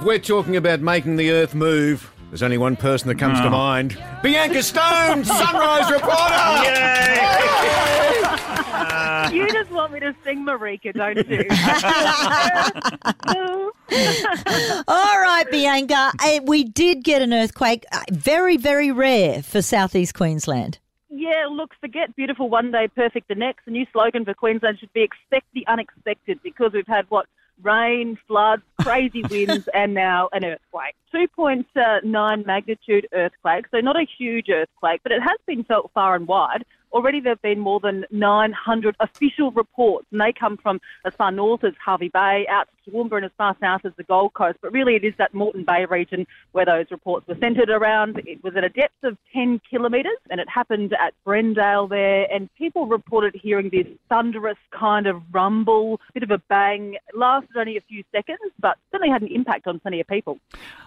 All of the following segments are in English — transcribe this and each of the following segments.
If we're talking about making the earth move, there's only one person that comes no. to mind Bianca Stone, Sunrise Reporter! Yay! you just want me to sing Marika, don't you? All right, Bianca. We did get an earthquake. Uh, very, very rare for southeast Queensland yeah, look, forget beautiful one day, perfect the next. The new slogan for Queensland should be expect the unexpected because we've had what? Rain, floods, crazy winds, and now an earthquake. 2.9 magnitude earthquake, so not a huge earthquake, but it has been felt far and wide. Already there have been more than 900 official reports, and they come from as far north as Hervey Bay, out to Toowoomba, and as far south as the Gold Coast. But really, it is that Moreton Bay region where those reports were centred around. It was at a depth of 10 kilometres, and it happened at Brendale there. And people reported hearing this thunderous kind of rumble, a bit of a bang. It lasted only a few seconds, but certainly had an impact on plenty of people.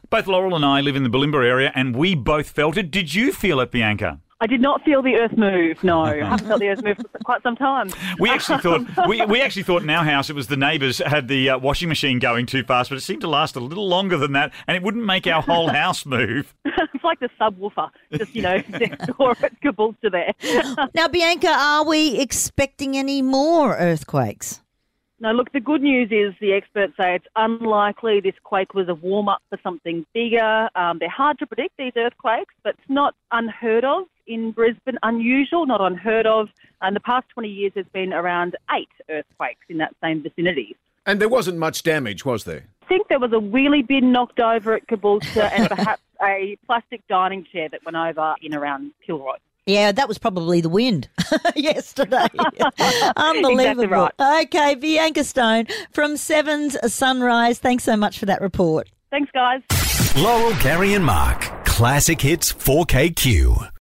Both Laurel and I live in the Bulimba area, and we both felt it. Did you feel it, Bianca? I did not feel the earth move. No, I haven't felt the earth move for quite some time. We actually thought we, we actually thought in our house it was the neighbours had the uh, washing machine going too fast, but it seemed to last a little longer than that, and it wouldn't make our whole house move. it's like the subwoofer, just you know, next door at Caboolture there. Now, Bianca, are we expecting any more earthquakes? No, look, the good news is the experts say it's unlikely this quake was a warm up for something bigger. Um, they're hard to predict, these earthquakes, but it's not unheard of in Brisbane. Unusual, not unheard of. Uh, in the past 20 years, there's been around eight earthquakes in that same vicinity. And there wasn't much damage, was there? I think there was a wheelie bin knocked over at Caboolture and perhaps a plastic dining chair that went over in around Kilcoy. Yeah, that was probably the wind yesterday. Unbelievable. right. Okay, Bianca Stone from Sevens Sunrise. Thanks so much for that report. Thanks, guys. Laurel, Gary, and Mark. Classic Hits 4KQ.